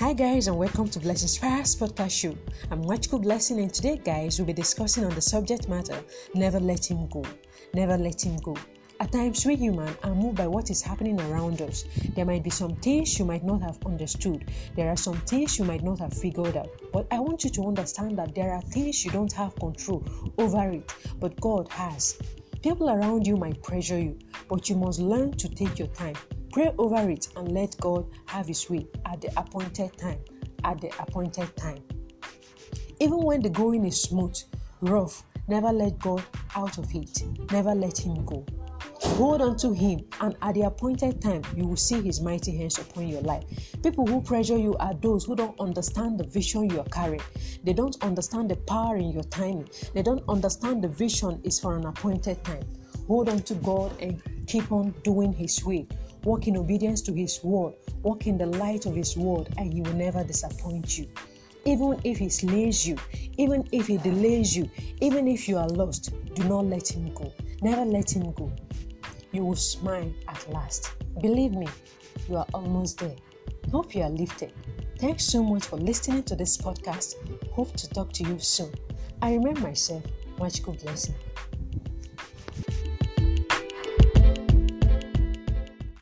Hi guys and welcome to Blessings Spires podcast show. I'm Wachiko Blessing and today guys we'll be discussing on the subject matter never let him go. Never let him go. At times we human are moved by what is happening around us. There might be some things you might not have understood. There are some things you might not have figured out. But I want you to understand that there are things you don't have control over it, but God has. People around you might pressure you, but you must learn to take your time Pray over it and let God have His way at the appointed time. At the appointed time. Even when the going is smooth, rough, never let God out of it. Never let Him go. Hold on to Him, and at the appointed time, you will see His mighty hands upon your life. People who pressure you are those who don't understand the vision you are carrying. They don't understand the power in your timing. They don't understand the vision is for an appointed time. Hold on to God and keep on doing His will walk in obedience to His word, walk in the light of His word, and He will never disappoint you. Even if He slays you, even if He delays you, even if you are lost, do not let Him go. Never let Him go. You will smile at last. Believe me, you are almost there. Hope you are lifted. Thanks so much for listening to this podcast. Hope to talk to you soon. I remember myself. Much good blessing.